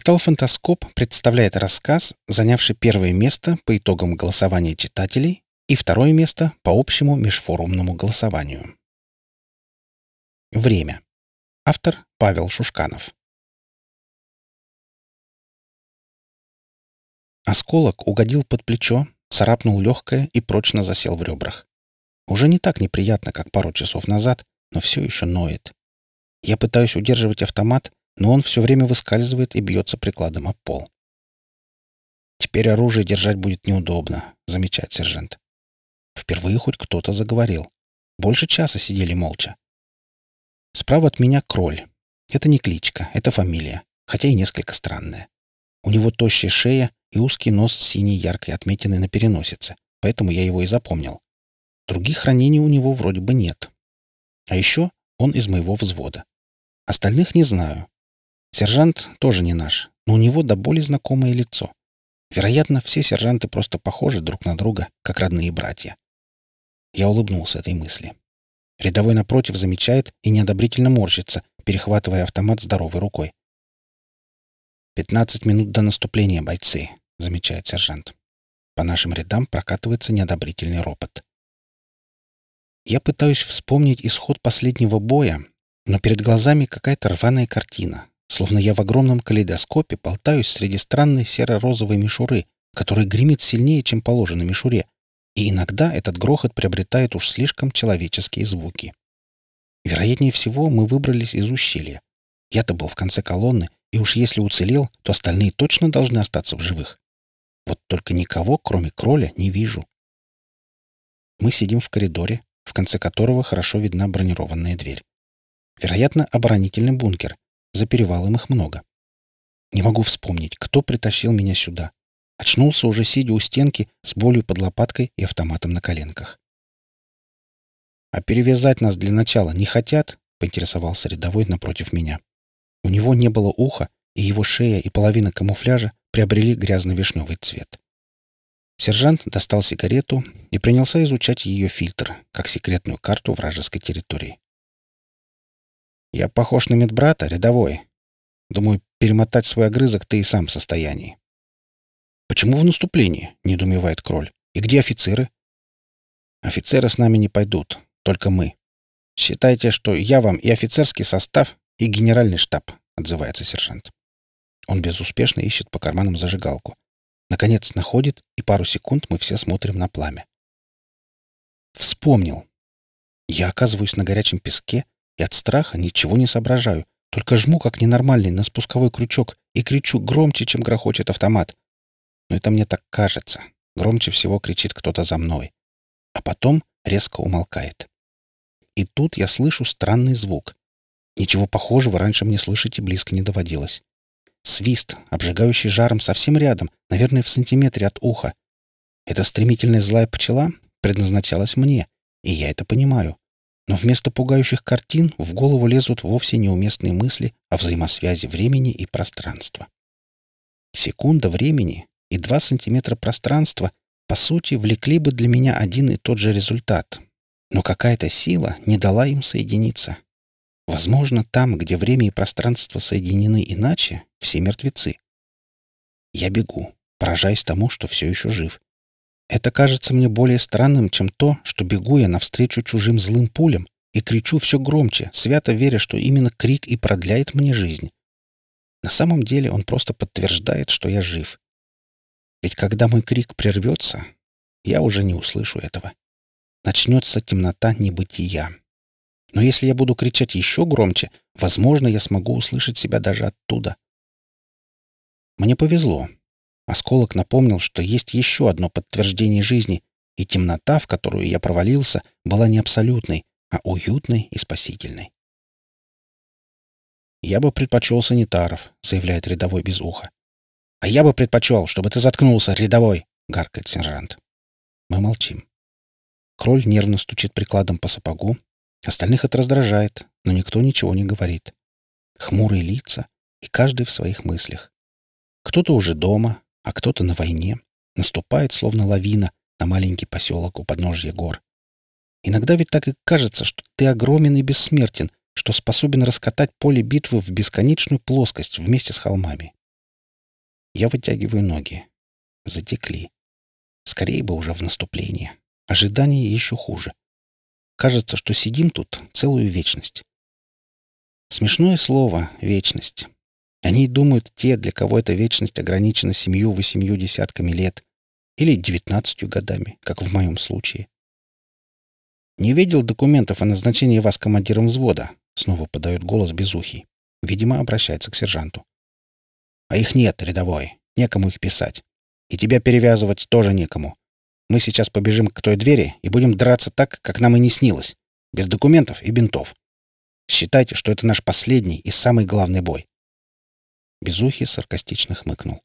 Портал «Фантаскоп» представляет рассказ, занявший первое место по итогам голосования читателей и второе место по общему межфорумному голосованию. Время. Автор Павел Шушканов. Осколок угодил под плечо, царапнул легкое и прочно засел в ребрах. Уже не так неприятно, как пару часов назад, но все еще ноет. Я пытаюсь удерживать автомат, но он все время выскальзывает и бьется прикладом об пол. «Теперь оружие держать будет неудобно», — замечает сержант. Впервые хоть кто-то заговорил. Больше часа сидели молча. Справа от меня кроль. Это не кличка, это фамилия, хотя и несколько странная. У него тощая шея и узкий нос с синей яркой отметиной на переносице, поэтому я его и запомнил. Других ранений у него вроде бы нет. А еще он из моего взвода. Остальных не знаю, Сержант тоже не наш, но у него до боли знакомое лицо. Вероятно, все сержанты просто похожи друг на друга, как родные братья. Я улыбнулся этой мысли. Рядовой напротив замечает и неодобрительно морщится, перехватывая автомат здоровой рукой. «Пятнадцать минут до наступления, бойцы», — замечает сержант. По нашим рядам прокатывается неодобрительный ропот. Я пытаюсь вспомнить исход последнего боя, но перед глазами какая-то рваная картина, словно я в огромном калейдоскопе болтаюсь среди странной серо-розовой мишуры, которая гремит сильнее, чем положено мишуре, и иногда этот грохот приобретает уж слишком человеческие звуки. Вероятнее всего, мы выбрались из ущелья. Я-то был в конце колонны, и уж если уцелел, то остальные точно должны остаться в живых. Вот только никого, кроме кроля, не вижу. Мы сидим в коридоре, в конце которого хорошо видна бронированная дверь. Вероятно, оборонительный бункер, за перевалом их много. Не могу вспомнить, кто притащил меня сюда. Очнулся уже сидя у стенки с болью под лопаткой и автоматом на коленках. «А перевязать нас для начала не хотят?» — поинтересовался рядовой напротив меня. У него не было уха, и его шея и половина камуфляжа приобрели грязно-вишневый цвет. Сержант достал сигарету и принялся изучать ее фильтр, как секретную карту вражеской территории. Я похож на медбрата, рядовой. Думаю, перемотать свой огрызок ты и сам в состоянии. Почему в наступлении? недоумевает Кроль. И где офицеры? Офицеры с нами не пойдут, только мы. Считайте, что я вам и офицерский состав, и генеральный штаб, отзывается сержант. Он безуспешно ищет по карманам зажигалку. Наконец находит, и пару секунд мы все смотрим на пламя. Вспомнил. Я оказываюсь на горячем песке и от страха ничего не соображаю, только жму как ненормальный на спусковой крючок и кричу громче, чем грохочет автомат. Но это мне так кажется. Громче всего кричит кто-то за мной. А потом резко умолкает. И тут я слышу странный звук. Ничего похожего раньше мне слышать и близко не доводилось. Свист, обжигающий жаром совсем рядом, наверное, в сантиметре от уха. Эта стремительная злая пчела предназначалась мне, и я это понимаю. Но вместо пугающих картин в голову лезут вовсе неуместные мысли о взаимосвязи времени и пространства. Секунда времени и два сантиметра пространства по сути влекли бы для меня один и тот же результат. Но какая-то сила не дала им соединиться. Возможно, там, где время и пространство соединены иначе, все мертвецы. Я бегу, поражаясь тому, что все еще жив. Это кажется мне более странным, чем то, что бегу я навстречу чужим злым пулям и кричу все громче, свято веря, что именно крик и продляет мне жизнь. На самом деле он просто подтверждает, что я жив. Ведь когда мой крик прервется, я уже не услышу этого. Начнется темнота небытия. Но если я буду кричать еще громче, возможно, я смогу услышать себя даже оттуда. Мне повезло. Осколок напомнил, что есть еще одно подтверждение жизни, и темнота, в которую я провалился, была не абсолютной, а уютной и спасительной. «Я бы предпочел санитаров», — заявляет рядовой без уха. «А я бы предпочел, чтобы ты заткнулся, рядовой!» — гаркает сержант. Мы молчим. Кроль нервно стучит прикладом по сапогу. Остальных это раздражает, но никто ничего не говорит. Хмурые лица, и каждый в своих мыслях. Кто-то уже дома, а кто-то на войне, наступает, словно лавина, на маленький поселок у подножья гор. Иногда ведь так и кажется, что ты огромен и бессмертен, что способен раскатать поле битвы в бесконечную плоскость вместе с холмами. Я вытягиваю ноги. Затекли. Скорее бы уже в наступление. Ожидание еще хуже. Кажется, что сидим тут целую вечность. Смешное слово «вечность». Они думают те, для кого эта вечность ограничена семью-восемью десятками лет или девятнадцатью годами, как в моем случае. «Не видел документов о назначении вас командиром взвода?» Снова подает голос Безухий. Видимо, обращается к сержанту. «А их нет, рядовой. Некому их писать. И тебя перевязывать тоже некому. Мы сейчас побежим к той двери и будем драться так, как нам и не снилось. Без документов и бинтов. Считайте, что это наш последний и самый главный бой. Безухий саркастично хмыкнул.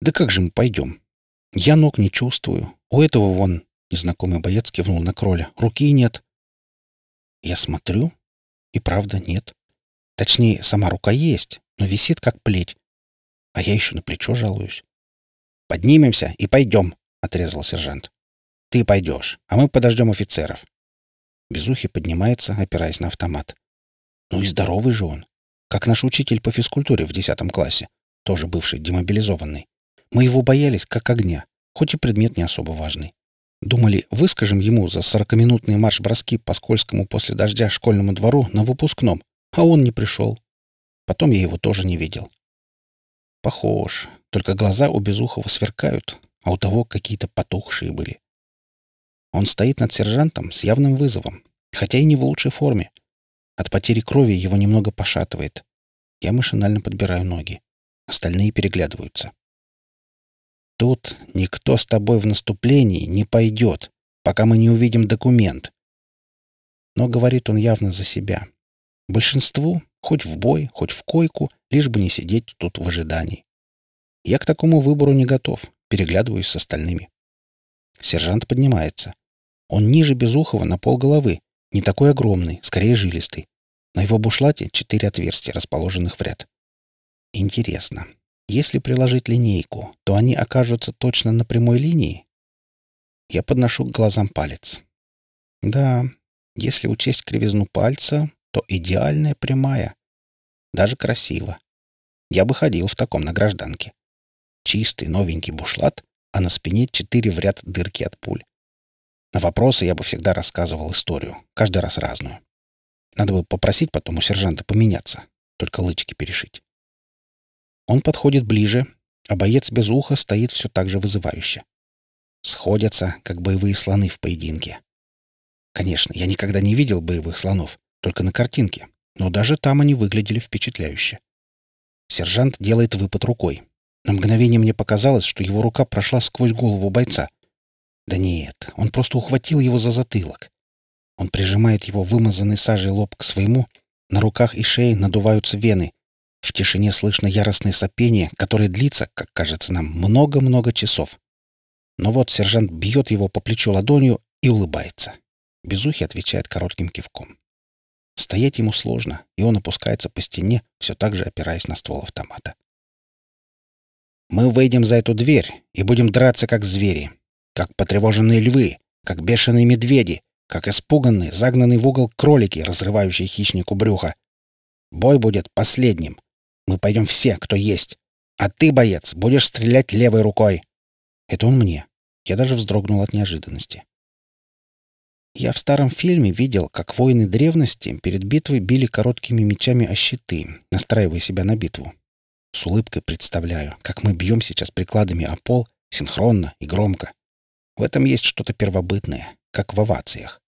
«Да как же мы пойдем? Я ног не чувствую. У этого вон...» Незнакомый боец кивнул на кроля. «Руки нет». Я смотрю, и правда нет. Точнее, сама рука есть, но висит как плеть. А я еще на плечо жалуюсь. «Поднимемся и пойдем», — отрезал сержант. «Ты пойдешь, а мы подождем офицеров». Безухий поднимается, опираясь на автомат. Ну и здоровый же он как наш учитель по физкультуре в десятом классе, тоже бывший демобилизованный. Мы его боялись как огня, хоть и предмет не особо важный. Думали, выскажем ему за сорокаминутные марш-броски по скользкому после дождя школьному двору на выпускном, а он не пришел. Потом я его тоже не видел. Похож, только глаза у Безухова сверкают, а у того какие-то потухшие были. Он стоит над сержантом с явным вызовом, хотя и не в лучшей форме. От потери крови его немного пошатывает. Я машинально подбираю ноги. Остальные переглядываются. Тут никто с тобой в наступлении не пойдет, пока мы не увидим документ. Но говорит он явно за себя. Большинству, хоть в бой, хоть в койку, лишь бы не сидеть тут в ожидании. Я к такому выбору не готов, переглядываюсь с остальными. Сержант поднимается. Он ниже Безухова на пол головы, не такой огромный, скорее жилистый. На его бушлате четыре отверстия, расположенных в ряд. Интересно, если приложить линейку, то они окажутся точно на прямой линии? Я подношу к глазам палец. Да, если учесть кривизну пальца, то идеальная прямая. Даже красиво. Я бы ходил в таком на гражданке. Чистый новенький бушлат, а на спине четыре в ряд дырки от пуль. На вопросы я бы всегда рассказывал историю, каждый раз разную. Надо бы попросить потом у сержанта поменяться, только лычки перешить. Он подходит ближе, а боец без уха стоит все так же вызывающе. Сходятся, как боевые слоны в поединке. Конечно, я никогда не видел боевых слонов, только на картинке, но даже там они выглядели впечатляюще. Сержант делает выпад рукой. На мгновение мне показалось, что его рука прошла сквозь голову бойца — да нет, он просто ухватил его за затылок. Он прижимает его вымазанный сажей лоб к своему, на руках и шее надуваются вены. В тишине слышно яростное сопение, которое длится, как кажется нам, много-много часов. Но вот сержант бьет его по плечу ладонью и улыбается. Безухий отвечает коротким кивком. Стоять ему сложно, и он опускается по стене, все так же опираясь на ствол автомата. «Мы выйдем за эту дверь и будем драться, как звери как потревоженные львы, как бешеные медведи, как испуганные, загнанные в угол кролики, разрывающие хищнику брюха. Бой будет последним. Мы пойдем все, кто есть. А ты, боец, будешь стрелять левой рукой. Это он мне. Я даже вздрогнул от неожиданности. Я в старом фильме видел, как воины древности перед битвой били короткими мечами о щиты, настраивая себя на битву. С улыбкой представляю, как мы бьем сейчас прикладами о пол, синхронно и громко. В этом есть что-то первобытное, как в овациях.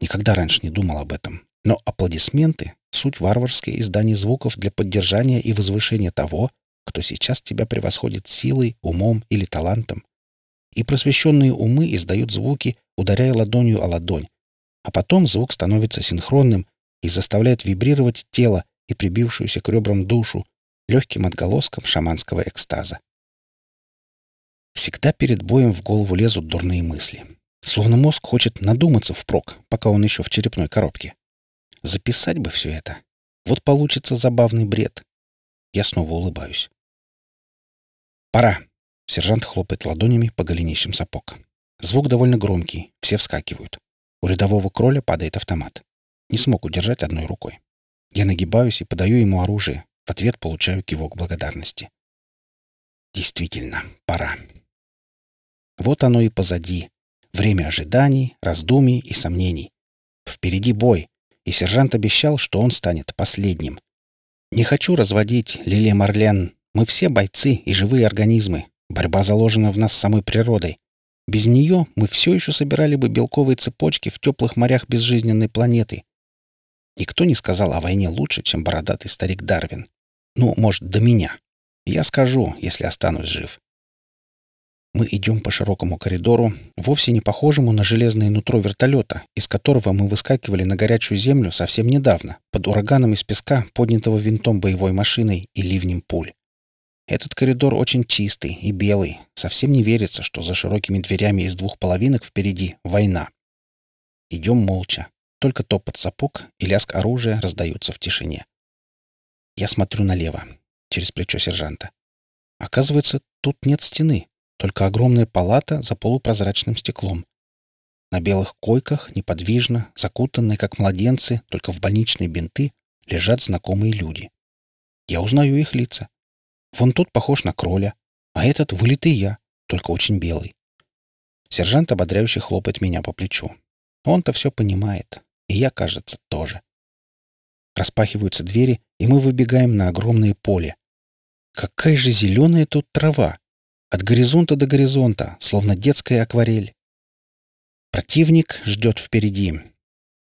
Никогда раньше не думал об этом. Но аплодисменты — суть варварское издание звуков для поддержания и возвышения того, кто сейчас тебя превосходит силой, умом или талантом. И просвещенные умы издают звуки, ударяя ладонью о ладонь. А потом звук становится синхронным и заставляет вибрировать тело и прибившуюся к ребрам душу легким отголоском шаманского экстаза. Всегда перед боем в голову лезут дурные мысли. Словно мозг хочет надуматься впрок, пока он еще в черепной коробке. Записать бы все это. Вот получится забавный бред. Я снова улыбаюсь. «Пора!» — сержант хлопает ладонями по голенищам сапог. Звук довольно громкий, все вскакивают. У рядового кроля падает автомат. Не смог удержать одной рукой. Я нагибаюсь и подаю ему оружие. В ответ получаю кивок благодарности. Действительно, пора. Вот оно и позади. Время ожиданий, раздумий и сомнений. Впереди бой, и сержант обещал, что он станет последним. Не хочу разводить, Лилия Марлен. Мы все бойцы и живые организмы. Борьба заложена в нас самой природой. Без нее мы все еще собирали бы белковые цепочки в теплых морях безжизненной планеты. Никто не сказал о войне лучше, чем бородатый старик Дарвин. Ну, может, до меня. Я скажу, если останусь жив. Мы идем по широкому коридору, вовсе не похожему на железное нутро вертолета, из которого мы выскакивали на горячую землю совсем недавно, под ураганом из песка, поднятого винтом боевой машиной и ливнем пуль. Этот коридор очень чистый и белый. Совсем не верится, что за широкими дверями из двух половинок впереди война. Идем молча. Только топот сапог и лязг оружия раздаются в тишине. Я смотрю налево, через плечо сержанта. Оказывается, тут нет стены, только огромная палата за полупрозрачным стеклом. На белых койках, неподвижно, закутанные, как младенцы, только в больничные бинты, лежат знакомые люди. Я узнаю их лица. Вон тот похож на кроля, а этот вылитый я, только очень белый. Сержант ободряюще хлопает меня по плечу. Он-то все понимает, и я, кажется, тоже. Распахиваются двери, и мы выбегаем на огромное поле. Какая же зеленая тут трава! От горизонта до горизонта, словно детская акварель. Противник ждет впереди.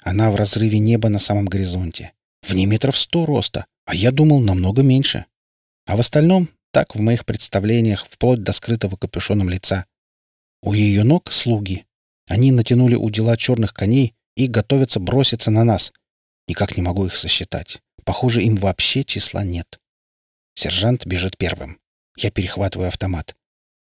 Она в разрыве неба на самом горизонте. В ней метров сто роста, а я думал намного меньше. А в остальном так в моих представлениях, вплоть до скрытого капюшоном лица. У ее ног слуги. Они натянули удила черных коней и готовятся броситься на нас. Никак не могу их сосчитать. Похоже, им вообще числа нет. Сержант бежит первым. Я перехватываю автомат.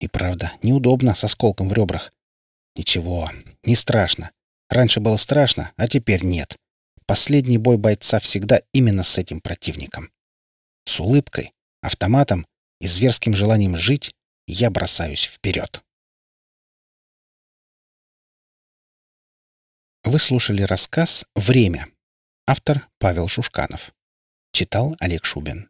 И правда, неудобно с осколком в ребрах. Ничего, не страшно. Раньше было страшно, а теперь нет. Последний бой бойца всегда именно с этим противником. С улыбкой, автоматом и зверским желанием жить я бросаюсь вперед. Вы слушали рассказ «Время». Автор Павел Шушканов. Читал Олег Шубин.